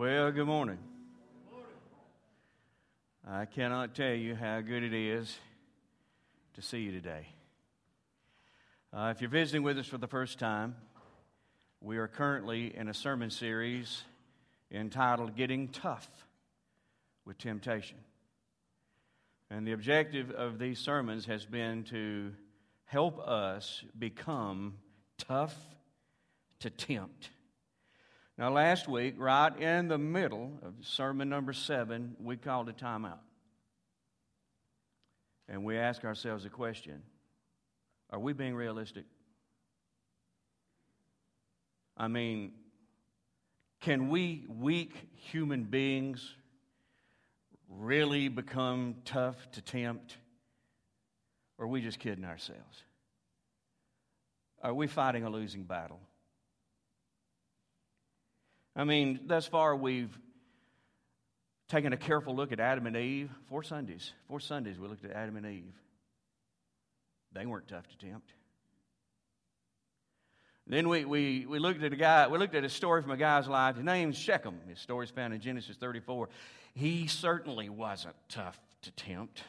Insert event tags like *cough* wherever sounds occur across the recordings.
Well, good morning. I cannot tell you how good it is to see you today. Uh, if you're visiting with us for the first time, we are currently in a sermon series entitled Getting Tough with Temptation. And the objective of these sermons has been to help us become tough to tempt. Now, last week, right in the middle of sermon number seven, we called a timeout. And we asked ourselves a question Are we being realistic? I mean, can we weak human beings really become tough to tempt? Or are we just kidding ourselves? Are we fighting a losing battle? I mean, thus far we've taken a careful look at Adam and Eve. Four Sundays, four Sundays we looked at Adam and Eve. They weren't tough to tempt. Then we, we, we looked at a guy, we looked at a story from a guy's life. His name's Shechem. His story's found in Genesis 34. He certainly wasn't tough to tempt.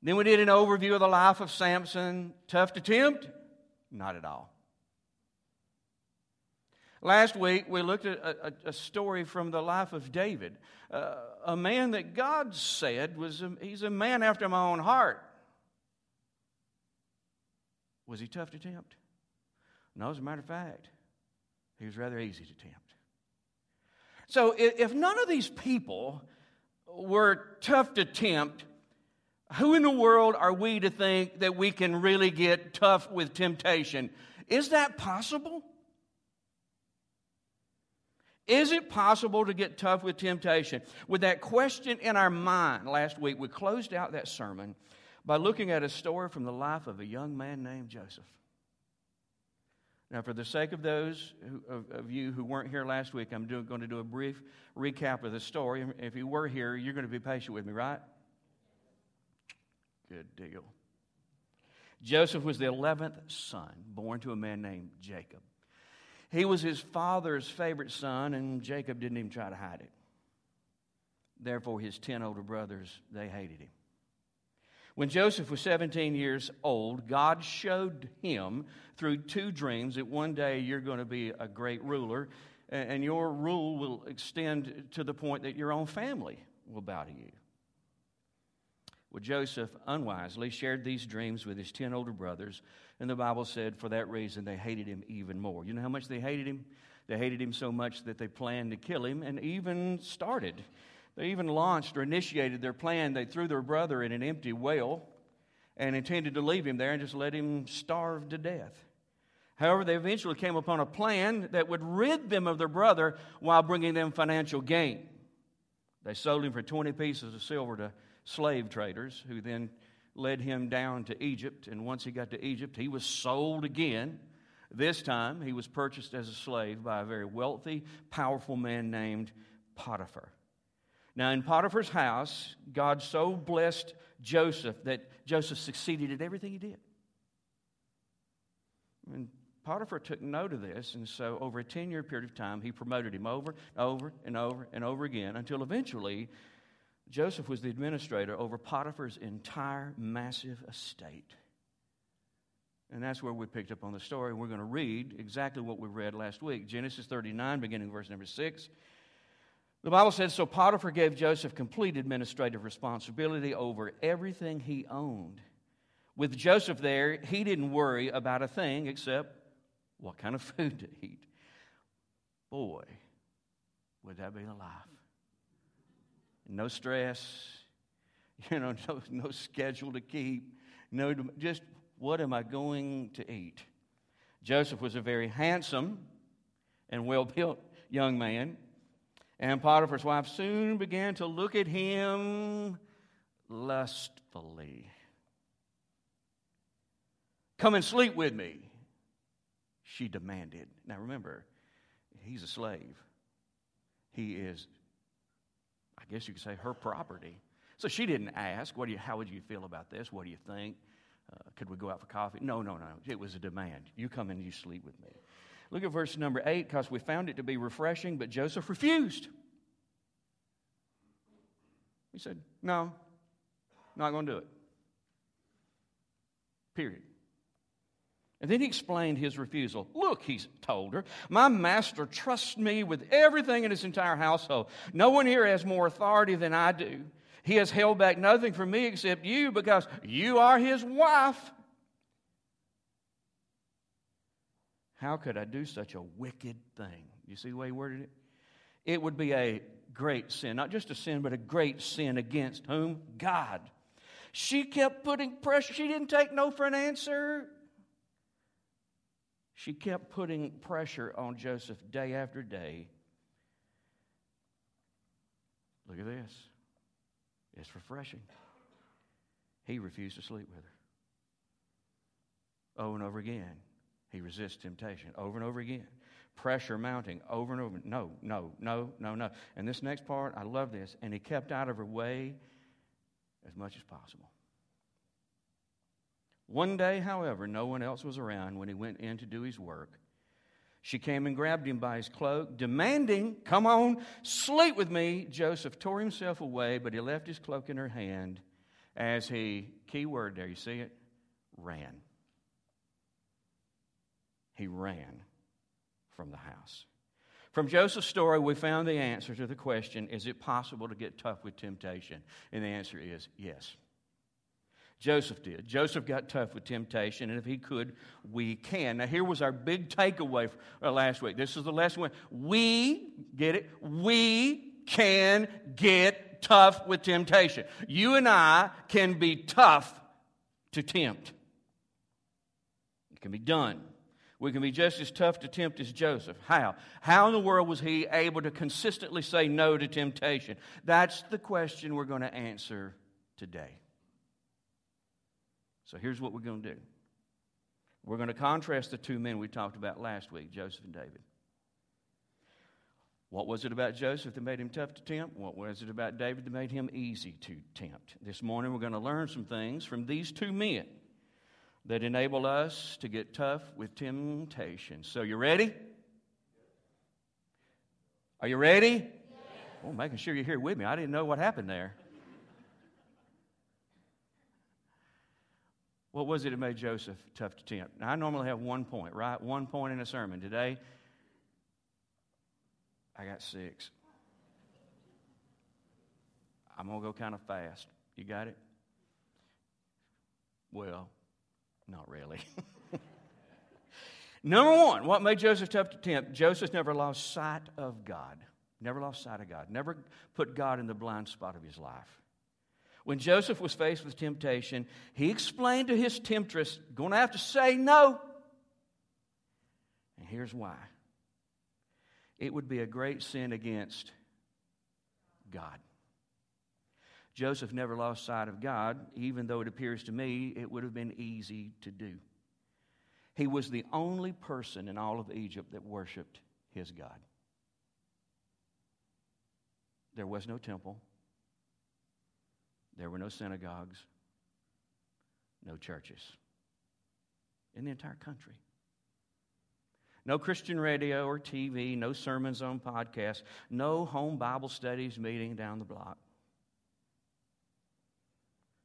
Then we did an overview of the life of Samson. Tough to tempt? Not at all. Last week, we looked at a, a, story from the life of David, uh, a man that God said was a, he's a man after my own heart. Was he tough to tempt? No, as a matter of fact, he was rather easy to tempt. So, if none of these people were tough to tempt, who in the world are we to think that we can really get tough with temptation? Is that possible? Is it possible to get tough with temptation? With that question in our mind, last week we closed out that sermon by looking at a story from the life of a young man named Joseph. Now, for the sake of those who, of, of, you who weren't here last week, I'm doing, going to do a brief recap of the story. If you were here, you're going to be patient with me, right? Good deal. Joseph was the 11th son, born to a man named Jacob. He was his father's favorite son, and Jacob didn't even try to hide it. Therefore, his 10 older brothers, they hated him. When Joseph was 17 years old, God showed him through two dreams that one day you're going to be a great ruler, and your rule will extend to the point that your own family will bow to you. Well, Joseph unwisely shared these dreams with his 10 older brothers, and the Bible said for that reason they hated him even more. You know how much they hated him? They hated him so much that they planned to kill him and even started. They even launched or initiated their plan. They threw their brother in an empty well and intended to leave him there and just let him starve to death. However, they eventually came upon a plan that would rid them of their brother while bringing them financial gain. They sold him for 20 pieces of silver to slave traders who then led him down to Egypt. And once he got to Egypt, he was sold again. This time, he was purchased as a slave by a very wealthy, powerful man named Potiphar. Now, in Potiphar's house, God so blessed Joseph that Joseph succeeded at everything he did. And Potiphar took note of this, and so over a 10 year period of time, he promoted him over, over, and over, and over again until eventually Joseph was the administrator over Potiphar's entire massive estate. And that's where we picked up on the story. We're going to read exactly what we read last week Genesis 39, beginning verse number 6. The Bible says So Potiphar gave Joseph complete administrative responsibility over everything he owned. With Joseph there, he didn't worry about a thing except what kind of *laughs* food to eat. Boy, would that be a life no stress, *laughs* you know, no, no schedule to keep, no, just what am I going to eat? Joseph was a very handsome and well built young man, and Potiphar's wife soon began to look at him lustfully. Come and sleep with me, she demanded. Now remember, he's a slave. He is I guess you could say, her property. So she didn't ask, what do you, how would you feel about this? What do you think? Uh, could we go out for coffee? No, no, no. It was a demand. You come and you sleep with me. Look at verse number 8 because we found it to be refreshing, but Joseph refused. He said, No, not going to do it. Period. And then he explained his refusal. Look, he told her, my master trusts me with everything in his entire household. No one here has more authority than I do. He has held back nothing from me except you because you are his wife. How could I do such a wicked thing? You see the way he worded it? It would be a great sin, not just a sin, but a great sin against whom? God. She kept putting pressure. She didn't take no for an answer. She kept putting pressure on Joseph day after day. Look at this. It's refreshing. He refused to sleep with her. Over and over again. He resists temptation over and over again. Pressure mounting over and over. No, no, no, no, no. And this next part, I love this. And he kept out of her way as much as possible. One day, however, no one else was around when he went in to do his work. She came and grabbed him by his cloak, demanding, Come on, sleep with me. Joseph tore himself away, but he left his cloak in her hand as he, key word there, you see it, ran he ran from the house. From Joseph's story, we found the answer to the question is it possible to get tough with temptation? And the answer is yes. Joseph did. Joseph got tough with temptation, and if he could, we can. Now, here was our big takeaway uh, last week. This is the lesson. We, get it? We can get tough with temptation. You and I can be tough to tempt. It can be done. We can be just as tough to tempt as Joseph. How? How in the world was he able to consistently say no to temptation? That's the question we're going to answer today. So here's what we're going to do we're going to contrast the two men we talked about last week, Joseph and David. What was it about Joseph that made him tough to tempt? What was it about David that made him easy to tempt? This morning we're going to learn some things from these two men that enable us to get tough with temptation. So, you ready? Are you ready? Yes. Oh, making sure you're here with me. I didn't know what happened there. What was it that made Joseph tough to tempt? Now, I normally have one point, right? One point in a sermon. Today, I got six. I'm going to go kind of fast. You got it? Well, not really. *laughs* Number one, what made Joseph tough to tempt? Joseph never lost sight of God. Never lost sight of God. Never put God in the blind spot of his life. When Joseph was faced with temptation, he explained to his temptress, going to have to say no. And here's why it would be a great sin against God. Joseph never lost sight of God, even though it appears to me it would have been easy to do. He was the only person in all of Egypt that worshiped his God. There was no temple, there were no synagogues, no churches in the entire country. No Christian radio or TV, no sermons on podcasts, no home Bible studies meeting down the block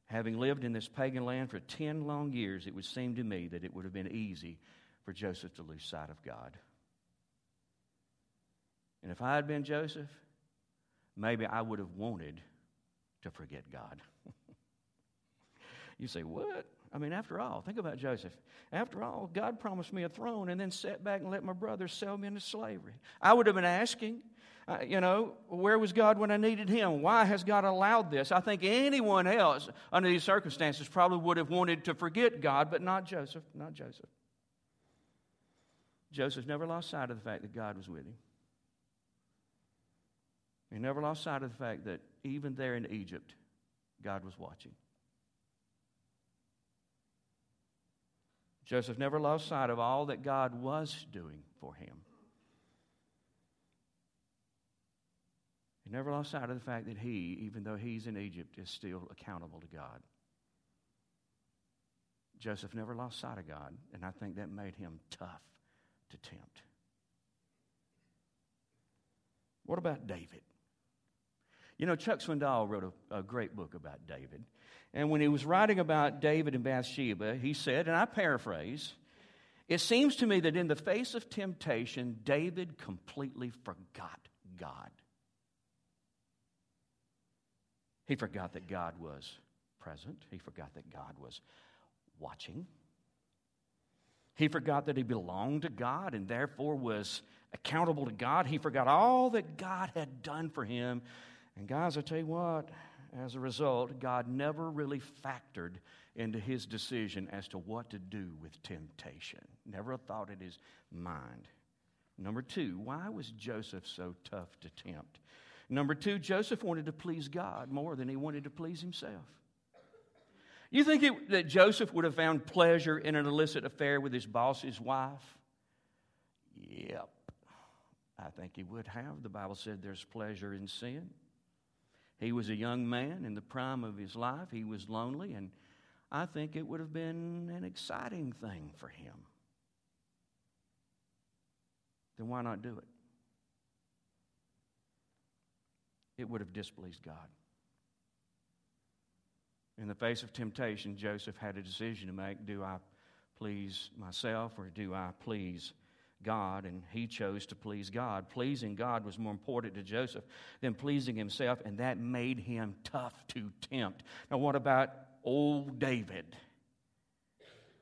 having lived in this pagan land for 10 long years, it would seem to me that it would have been easy for Joseph to lose sight of God. And if I had been Joseph, maybe I would have wanted to forget God. *laughs* you say, What? I mean, after all, think about Joseph. After all, God promised me a throne and then sat back and let my brothers sell me into slavery. I would have been asking, uh, you know, where was God when I needed Him? Why has God allowed this? I think anyone else under these circumstances probably would have wanted to forget God, but not Joseph. Not Joseph. Joseph never lost sight of the fact that God was with him. He never lost sight of the fact that even there in Egypt, God was watching. Joseph never lost sight of all that God was doing for him. He never lost sight of the fact that he, even though he's in Egypt, is still accountable to God. Joseph never lost sight of God, and I think that made him tough to tempt. What about David? You know, Chuck Swindoll wrote a, a, great book about David. And when he was writing about David and Bathsheba, he said, and I paraphrase, it seems to me that in the face of temptation, David completely forgot God. He forgot that God was present, he forgot that God was watching. He forgot that he belonged to God and therefore was accountable to God. He forgot all that God had done for him. And, guys, I tell you what, as a result, God never really factored into his decision as to what to do with temptation. Never a thought in his mind. Number two, why was Joseph so tough to tempt? Number two, Joseph wanted to please God more than he wanted to please himself. You think it, that Joseph would have found pleasure in an illicit affair with his boss's wife? Yep. I think he would have. The Bible said there's pleasure in sin. He was a young man in the prime of his life. He was lonely, and I think it would have been an exciting thing for him. Then why not do it? It would have displeased God. In the face of temptation, Joseph had a decision to make do I please myself or do I please God? And he chose to please God. Pleasing God was more important to Joseph than pleasing himself, and that made him tough to tempt. Now, what about old David?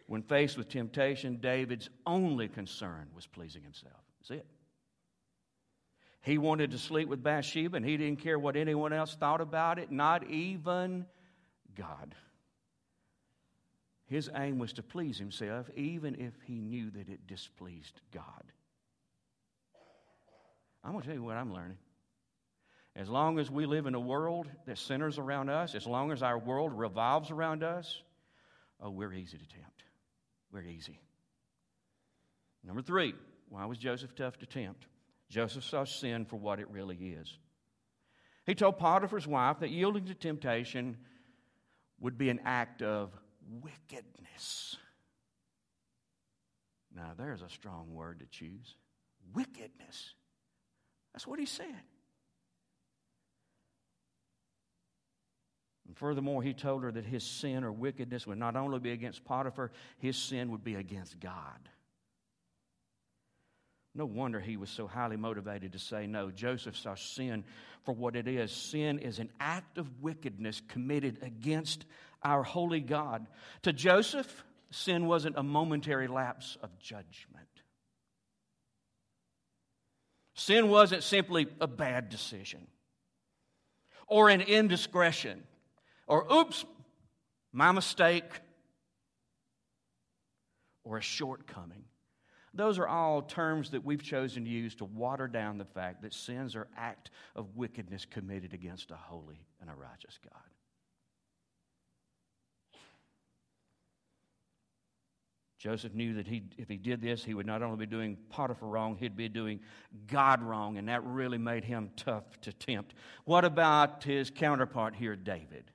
When faced with temptation, David's only concern was pleasing himself. That's it. He wanted to sleep with Bathsheba, and he didn't care what anyone else thought about it, not even God. His aim was to please himself, even if he knew that it displeased God. I'm going to tell you what I'm learning. As long as we live in a world that centers around us, as long as our world revolves around us, oh, we're easy to tempt. We're easy. Number three, why was Joseph tough to tempt? Joseph saw sin for what it really is. He told Potiphar's wife that yielding to temptation would be an act of wickedness. Now, there's a strong word to choose wickedness. That's what he said. And furthermore, he told her that his sin or wickedness would not only be against Potiphar, his sin would be against God. No wonder he was so highly motivated to say no. Joseph saw sin for what it is. Sin is an act of wickedness committed against our holy God. To Joseph, sin wasn't a momentary lapse of judgment. Sin wasn't simply a bad decision or an indiscretion or, oops, my mistake or a shortcoming. Those are all terms that we've chosen to use to water down the fact that sins are act of wickedness committed against a holy and a righteous God. Joseph knew that he, if he did this, he would not only be doing Potiphar wrong, he'd be doing God wrong, and that really made him tough to tempt. What about his counterpart here, David?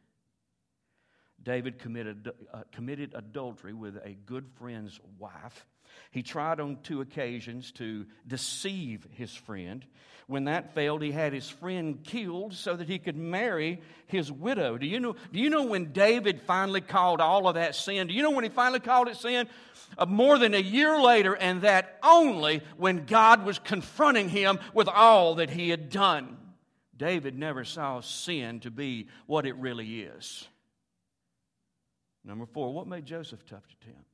David committed, uh, committed adultery with a good friend's wife. He tried on two occasions to deceive his friend. When that failed, he had his friend killed so that he could marry his widow. Do you know, do you know when David finally called all of that sin? Do you know when he finally called it sin? Uh, more than a year later, and that only when God was confronting him with all that he had done. David never saw sin to be what it really is. Number four, what made Joseph tough to tempt?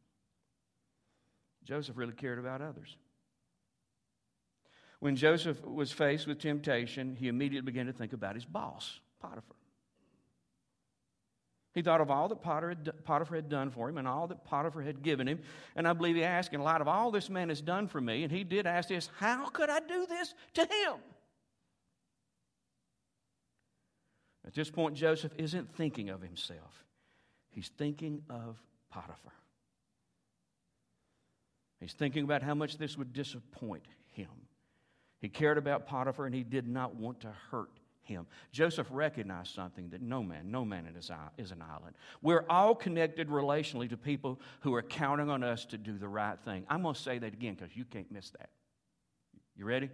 Joseph really cared about others. When Joseph was faced with temptation, he immediately began to think about his boss, Potiphar. He thought of all that Potiphar had done for him and all that Potiphar had given him. And I believe he asked, in light of all this man has done for me, and he did ask this, how could I do this to him? At this point, Joseph isn't thinking of himself, he's thinking of Potiphar. He's thinking about how much this would disappoint him. He cared about Potiphar and he did not want to hurt him. Joseph recognized something that no man, no man is an island. We're all connected relationally to people who are counting on us to do the right thing. I'm going to say that again because you can't miss that. You ready?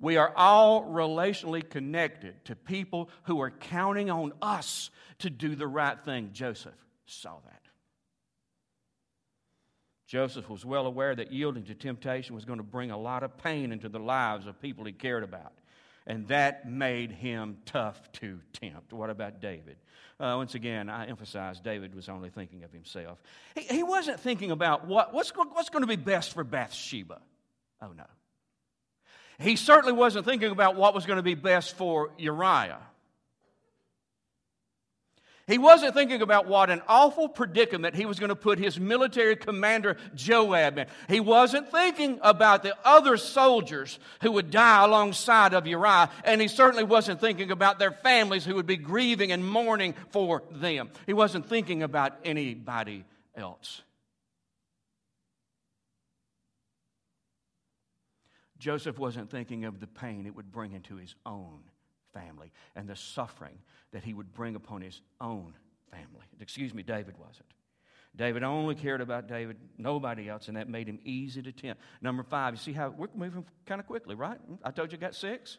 We are all relationally connected to people who are counting on us to do the right thing. Joseph saw that. Joseph was well aware that yielding to temptation was going to bring a lot of pain into the lives of people he cared about. And that made him tough to tempt. What about David? Uh, once again, I emphasize David was only thinking of himself. He, he wasn't thinking about what, what's, what's going to be best for Bathsheba. Oh, no. He certainly wasn't thinking about what was going to be best for Uriah. He wasn't thinking about what an awful predicament he was going to put his military commander Joab in. He wasn't thinking about the other soldiers who would die alongside of Uriah, and he certainly wasn't thinking about their families who would be grieving and mourning for them. He wasn't thinking about anybody else. Joseph wasn't thinking of the pain it would bring into his own family and the suffering that he would bring upon his own family. Excuse me, David wasn't. David only cared about David, nobody else, and that made him easy to tempt. Number five, you see how we're moving kind of quickly, right? I told you I got six.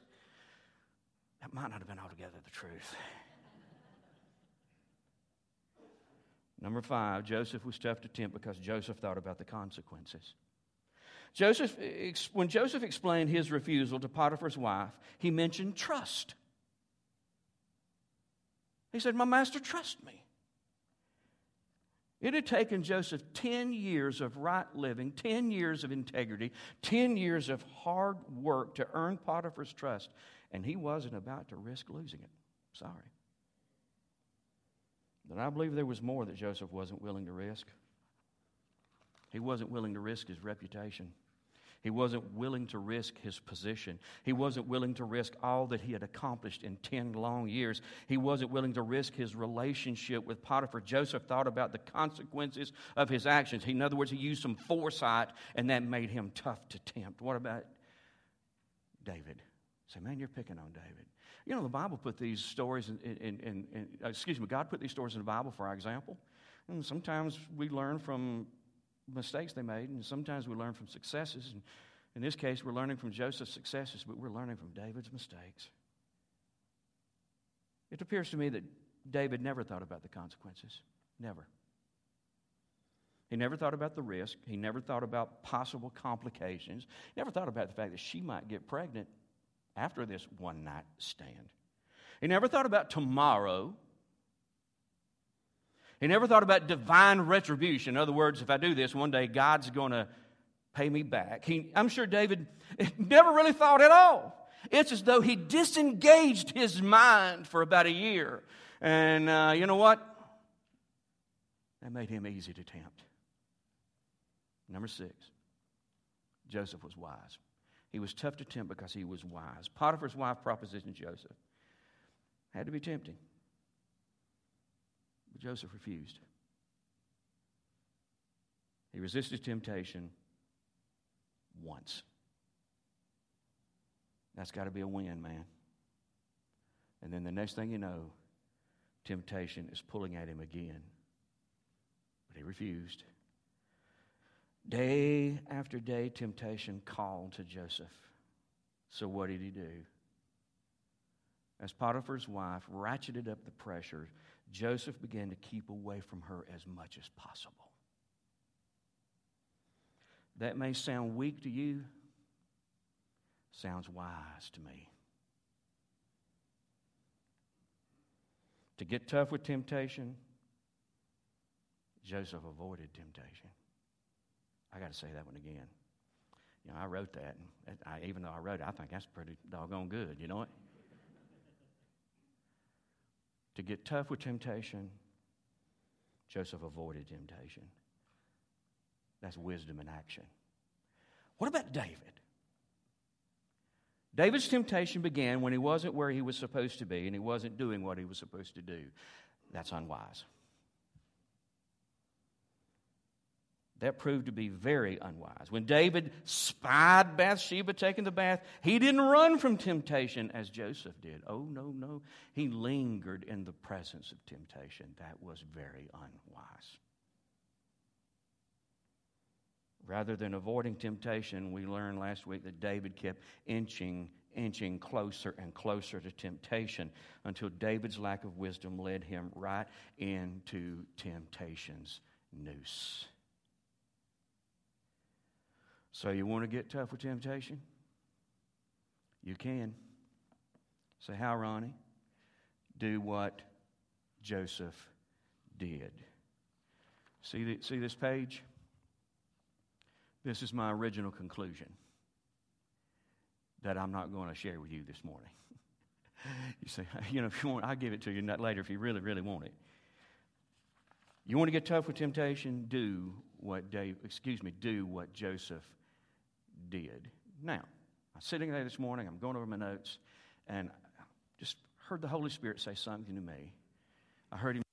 That might not have been altogether the truth. *laughs* Number five, Joseph was tough to tempt because Joseph thought about the consequences. Joseph, when Joseph explained his refusal to Potiphar's wife, he mentioned trust. He said, My master trust me. It had taken Joseph 10 years of right living, 10 years of integrity, 10 years of hard work to earn Potiphar's trust, and he wasn't about to risk losing it. Sorry. But I believe there was more that Joseph wasn't willing to risk. He wasn't willing to risk his reputation. He wasn't willing to risk his position. He wasn't willing to risk all that he had accomplished in 10 long years. He wasn't willing to risk his relationship with Potiphar. Joseph thought about the consequences of his actions. He, in other words, he used some foresight, and that made him tough to tempt. What about David? Say, man, you're picking on David. You know, the Bible put these stories in, in, in, in uh, excuse me, God put these stories in the Bible for our example. And sometimes we learn from mistakes they made, and sometimes we learn from successes. And in this case, we're learning from Joseph's successes, but we're learning from David's mistakes. It appears to me that David never thought about the consequences. Never. He never thought about the risk. He never thought about possible complications. Never thought about the fact that she might get pregnant after this one night stand. He never thought about tomorrow he never thought about divine retribution. In other words, if I do this, one day God's going to pay me back. He, I'm sure David *laughs* never really thought at all. It's as though he disengaged his mind for about a year. And uh, you know what? That made him easy to tempt. Number six, Joseph was wise. He was tough to tempt because he was wise. Potiphar's wife propositioned Joseph. Had to be tempting. But Joseph refused. He resisted temptation once. That's got to be a win, man. And then the next thing you know, temptation is pulling at him again. But he refused. Day after day, temptation called to Joseph. So what did he do? As Potiphar's wife ratcheted up the pressure, Joseph began to keep away from her as much as possible. That may sound weak to you, sounds wise to me. To get tough with temptation, Joseph avoided temptation. I got to say that one again. You know, I wrote that, I, even though I wrote it, I think that's pretty doggone good. You know what? To get tough with temptation, Joseph avoided temptation. That's wisdom in action. What about David? David's temptation began when he wasn't where he was supposed to be and he wasn't doing what he was supposed to do. That's unwise. That proved to be very unwise. When David spied Bathsheba taking the bath, he didn't run from temptation as Joseph did. Oh, no, no. He lingered in the presence of temptation. That was very unwise. Rather than avoiding temptation, we learned last week that David kept inching, inching closer and closer to temptation until David's lack of wisdom led him right into temptation's noose. So, you want to get tough with temptation? You can. Say, how, Ronnie? Do what Joseph did. See, the, see this page? This is my original conclusion that I'm not going to share with you this morning. *laughs* you say, *laughs* you know, if you want, I'll give it to you later if you really, really want it. You want to get tough with temptation? Do what Dave, excuse me, do what Joseph did. Now, I'm sitting there this morning, I'm going over my notes, and I just heard the Holy Spirit say something to me. I heard him.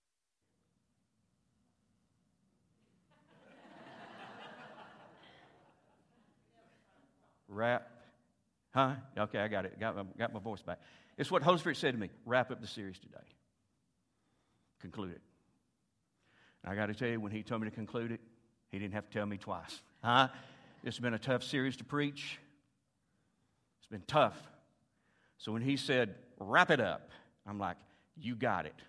Wrap. Huh? Okay, I got it. Got my, got my voice back. It's what Holy Spirit said to me. Wrap up the series today. Conclude it. I got to tell you, when he told me to conclude it, he didn't have to tell me twice. Huh? It's been a tough series to preach. It's been tough. So when he said, wrap it up, I'm like, you got it.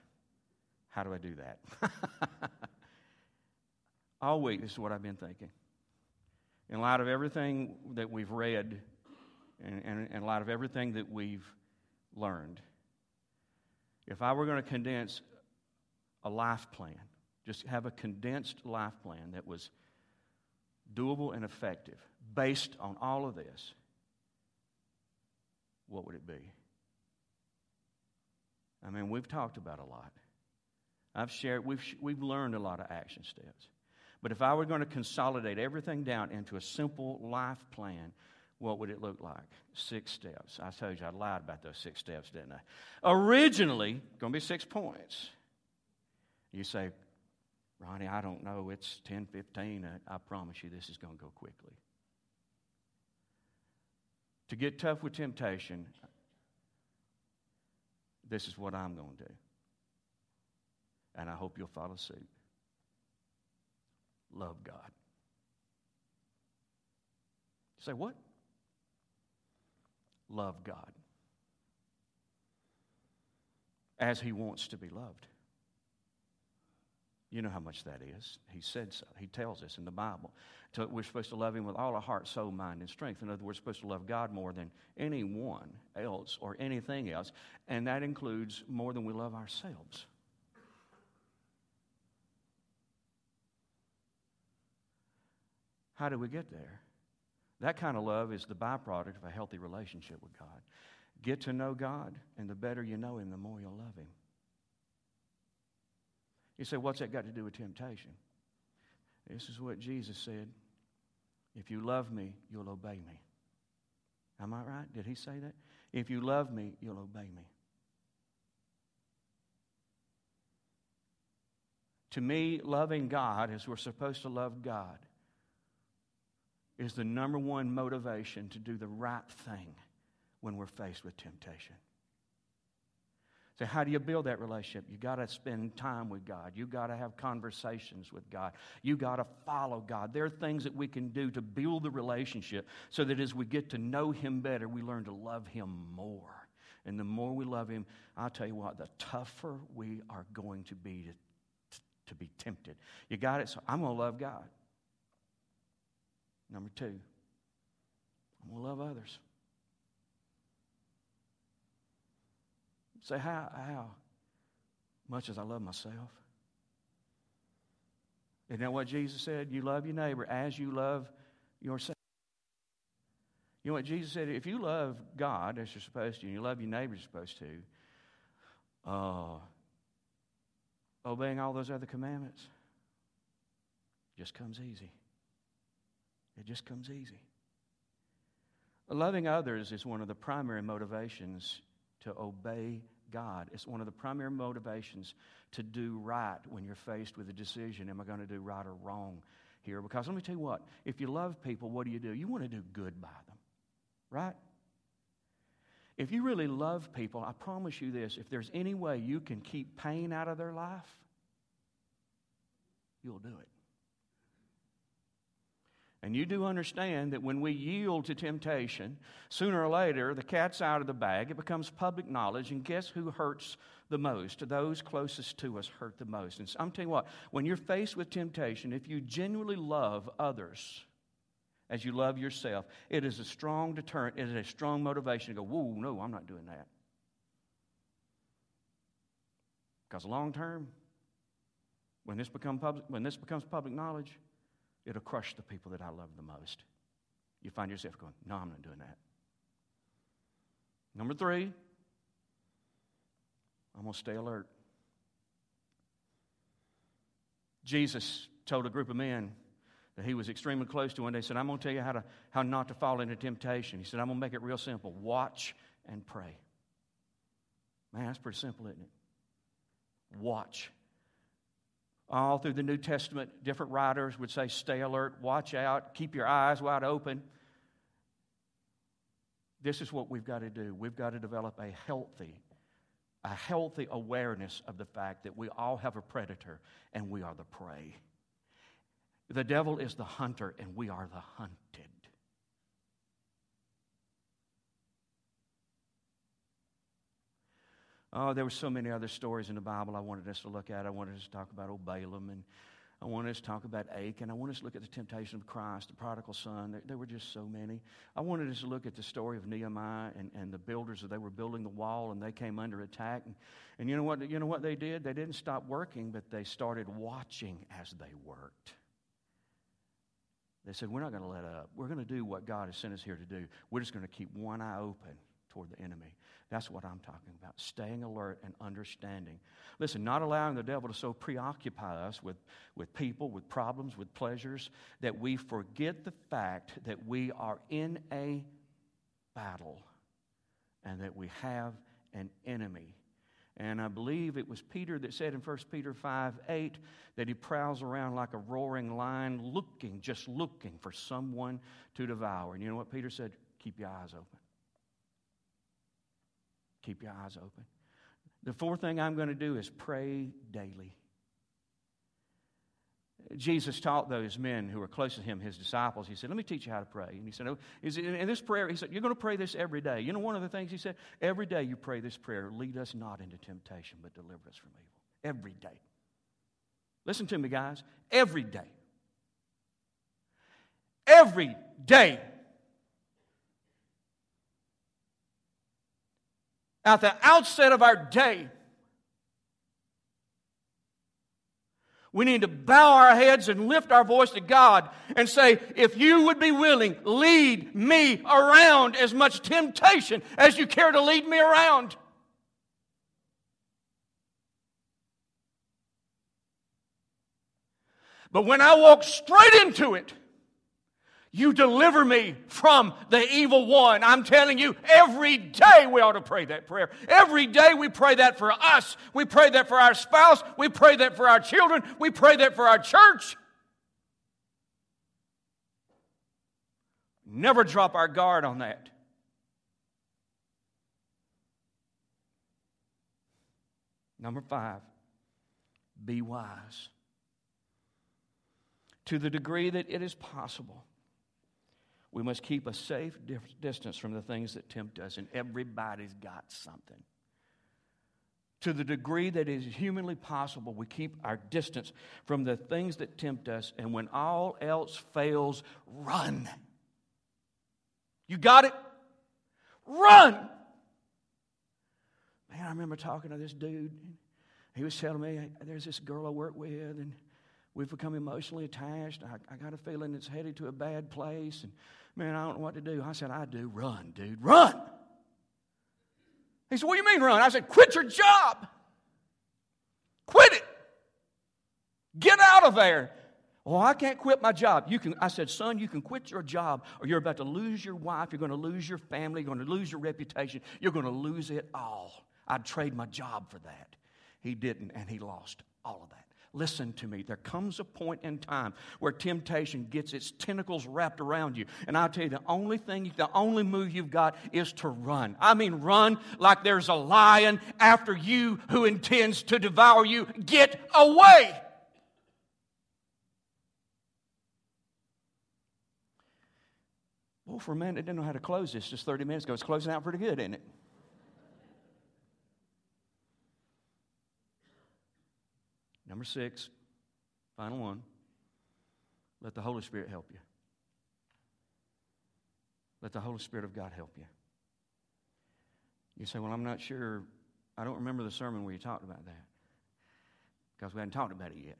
How do I do that? *laughs* All week, this is what I've been thinking. In light of everything that we've read and, and, and in light of everything that we've learned, if I were going to condense a life plan, just have a condensed life plan that was doable and effective based on all of this, what would it be? I mean, we've talked about a lot. I've shared, we've, we've learned a lot of action steps. But if I were going to consolidate everything down into a simple life plan, what would it look like? Six steps. I told you I lied about those six steps, didn't I? Originally, going to be six points. You say, Ronnie, I don't know. It's 10, 15. I, I promise you this is going to go quickly. To get tough with temptation, this is what I'm going to do. And I hope you'll follow suit. Love God. Say what? Love God. As He wants to be loved. You know how much that is. He said so. He tells us in the Bible. We're supposed to love Him with all our heart, soul, mind, and strength. In other words, we're supposed to love God more than anyone else or anything else. And that includes more than we love ourselves. How do we get there? That kind of love is the byproduct of a healthy relationship with God. Get to know God, and the better you know Him, the more you'll love Him. You say, what's that got to do with temptation? This is what Jesus said. If you love me, you'll obey me. Am I right? Did he say that? If you love me, you'll obey me. To me, loving God as we're supposed to love God is the number one motivation to do the right thing when we're faced with temptation. So, how do you build that relationship? You got to spend time with God. You got to have conversations with God. You got to follow God. There are things that we can do to build the relationship so that as we get to know Him better, we learn to love Him more. And the more we love Him, I'll tell you what, the tougher we are going to be to, to be tempted. You got it? So, I'm going to love God. Number two, I'm going to love others. Say, how, how much as I love myself? Isn't that what Jesus said? You love your neighbor as you love yourself. You know what Jesus said? If you love God as you're supposed to, and you love your neighbor as you're supposed to, uh, obeying all those other commandments just comes easy. It just comes easy. Loving others is one of the primary motivations to obey God. It's one of the primary motivations to do right when you're faced with a decision am I going to do right or wrong here? Because let me tell you what, if you love people, what do you do? You want to do good by them, right? If you really love people, I promise you this if there's any way you can keep pain out of their life, you'll do it. And you do understand that when we yield to temptation, sooner or later, the cat's out of the bag, it becomes public knowledge, and guess who hurts the most? Those closest to us hurt the most. And so I'm telling you what, when you're faced with temptation, if you genuinely love others as you love yourself, it is a strong deterrent, it is a strong motivation to go, whoa, no, I'm not doing that. Because long term, when this, public, when this becomes public knowledge, it'll crush the people that I love the most. You find yourself going, No, I'm not doing that. Number three, I'm going to stay alert. Jesus told a group of men that he was extremely close to one day. Said, I'm going to tell you how, to, how not to fall into temptation. He said, I'm going to make it real simple watch and pray. Man, that's pretty simple, isn't it? Watch all through the New Testament, different writers would say, stay alert, watch out, keep your eyes wide open. This is what we've got to do. We've got to develop a healthy, a healthy awareness of the fact that we all have a predator and we are the prey. The devil is the hunter and we are the hunted. Oh, there were so many other stories in the Bible I wanted us to look at. I wanted us to talk about old Balaam, and I wanted us to talk about Achan. I wanted us to look at the temptation of Christ, the prodigal son. There, there, were just so many. I wanted us to look at the story of Nehemiah and, and the builders. That they were building the wall, and they came under attack. And, and you know what? You know what they did? They didn't stop working, but they started watching as they worked. They said, We're not going to let up. We're going to do what God has sent us here to do. We're just going to keep one eye open toward the enemy. That's what I'm talking about. Staying alert and understanding. Listen, not allowing the devil to so preoccupy us with, with people, with problems, with pleasures, that we forget the fact that we are in a battle and that we have an enemy. And I believe it was Peter that said in 1 Peter 5 8 that he prowls around like a roaring lion, looking, just looking for someone to devour. And you know what Peter said? Keep your eyes open. Keep your eyes open. The fourth thing I'm going to do is pray daily. Jesus taught those men who were close to him, his disciples, he said, Let me teach you how to pray. And he said, oh, In this prayer, he said, You're going to pray this every day. You know, one of the things he said, Every day you pray this prayer, lead us not into temptation, but deliver us from evil. Every day. Listen to me, guys. Every day. Every day at the outset of our day, we need to bow our heads and lift our voice to God and say, if you would be willing, lead me around as much temptation as you care to lead me around. But when I walk straight into it, you deliver me from the evil one. I'm telling you, every day we ought to pray that prayer. Every day we pray that for us. We pray that for our spouse. We pray that for our children. We pray that for our church. Never drop our guard on that. Number five, be wise. To the degree that it is possible we must keep a safe distance from the things that tempt us, and everybody's got something. To the degree that is humanly possible, we keep our distance from the things that tempt us, and when all else fails, run. You got it? Run! Man, I remember talking to this dude. He was telling me, there's this girl I work with, and we've become emotionally attached. I, I got a feeling it's headed to a bad place. And Man, I don't know what to do. I said, I do. Run, dude. Run. He said, What do you mean run? I said, Quit your job. Quit it. Get out of there. Well, I can't quit my job. You can, I said, son, you can quit your job or you're about to lose your wife. You're going to lose your family. You're going to lose your reputation. You're going to lose it all. I'd trade my job for that. He didn't, and he lost all of that. Listen to me. There comes a point in time where temptation gets its tentacles wrapped around you. And I'll tell you, the only thing, the only move you've got is to run. I mean, run like there's a lion after you who intends to devour you. Get away. Well, for a man that didn't know how to close this just 30 minutes ago, it's closing out pretty good, isn't it? Number six, final one. Let the Holy Spirit help you. Let the Holy Spirit of God help you. You say, Well, I'm not sure. I don't remember the sermon where you talked about that because we hadn't talked about it yet.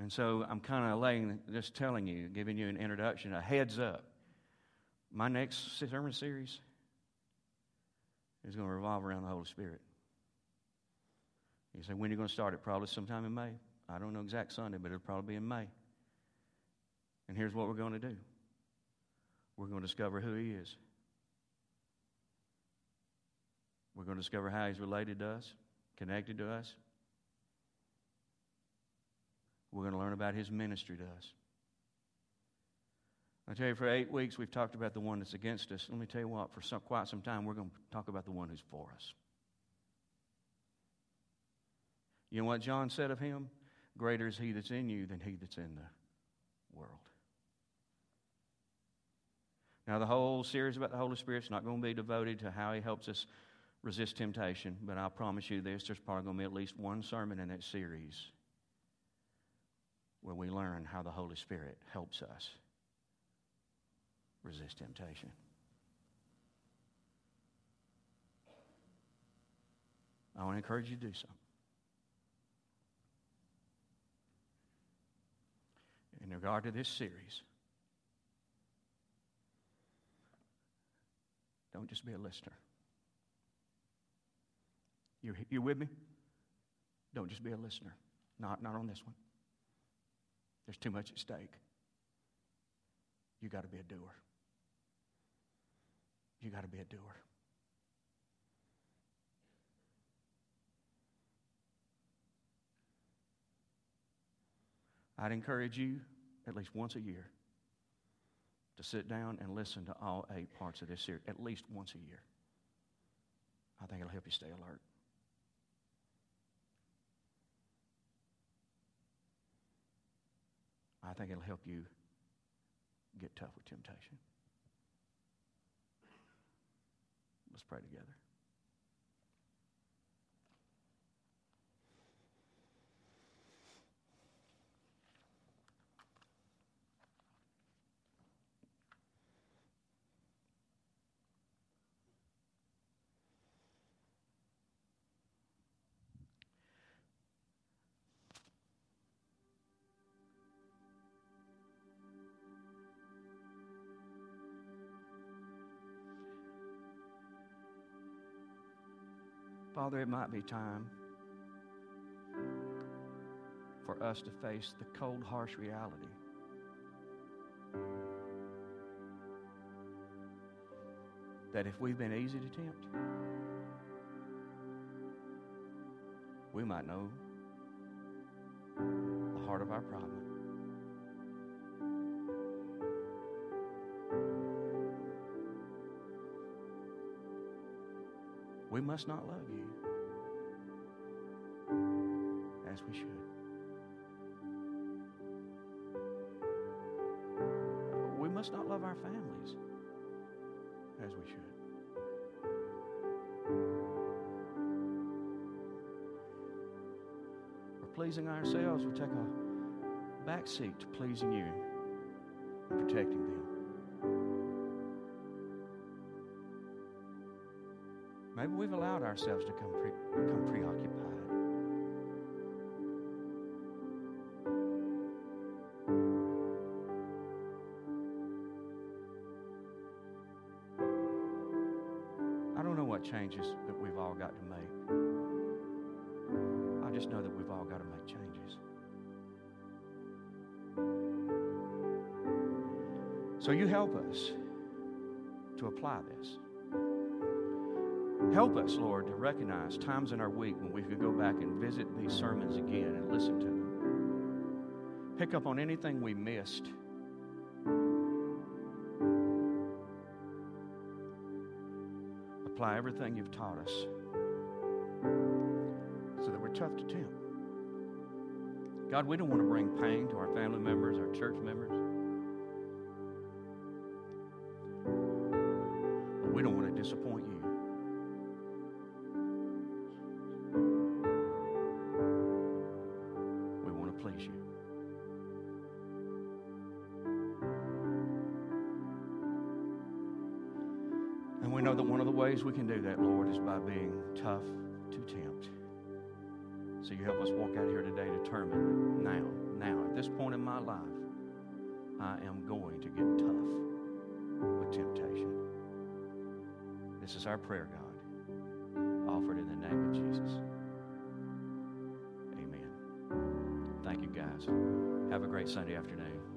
And so I'm kind of laying, just telling you, giving you an introduction, a heads up. My next sermon series is going to revolve around the Holy Spirit. You say, when are you going to start it? Probably sometime in May. I don't know exact Sunday, but it'll probably be in May. And here's what we're going to do we're going to discover who He is. We're going to discover how He's related to us, connected to us. We're going to learn about His ministry to us. I tell you, for eight weeks we've talked about the one that's against us. Let me tell you what, for some, quite some time we're going to talk about the one who's for us. You know what John said of him? Greater is he that's in you than he that's in the world. Now, the whole series about the Holy Spirit is not going to be devoted to how he helps us resist temptation, but I promise you this there's probably going to be at least one sermon in that series where we learn how the Holy Spirit helps us resist temptation. I want to encourage you to do so. In regard to this series. Don't just be a listener. You, you with me? Don't just be a listener. Not, not on this one. There's too much at stake. You got to be a doer. You got to be a doer. I'd encourage you at least once a year to sit down and listen to all eight parts of this series, at least once a year. I think it'll help you stay alert. I think it'll help you get tough with temptation. Let's pray together. Father, it might be time for us to face the cold, harsh reality. That if we've been easy to tempt, we might know the heart of our problem. Must not love you as we should. We must not love our families as we should. We're pleasing ourselves, we take a back seat to pleasing you and protecting ourselves to come pre- become preoccupied. I don't know what changes that we've all got to make. I just know that we've all got to make changes. So you help us to apply this. Help us, Lord, to recognize times in our week when we could go back and visit these sermons again and listen to them. Pick up on anything we missed. Apply everything you've taught us so that we're tough to tempt. God, we don't want to bring pain to our family members, our church members. We can do that, Lord, is by being tough to tempt. So you help us walk out here today determined now, now, at this point in my life, I am going to get tough with temptation. This is our prayer, God, offered in the name of Jesus. Amen. Thank you, guys. Have a great Sunday afternoon.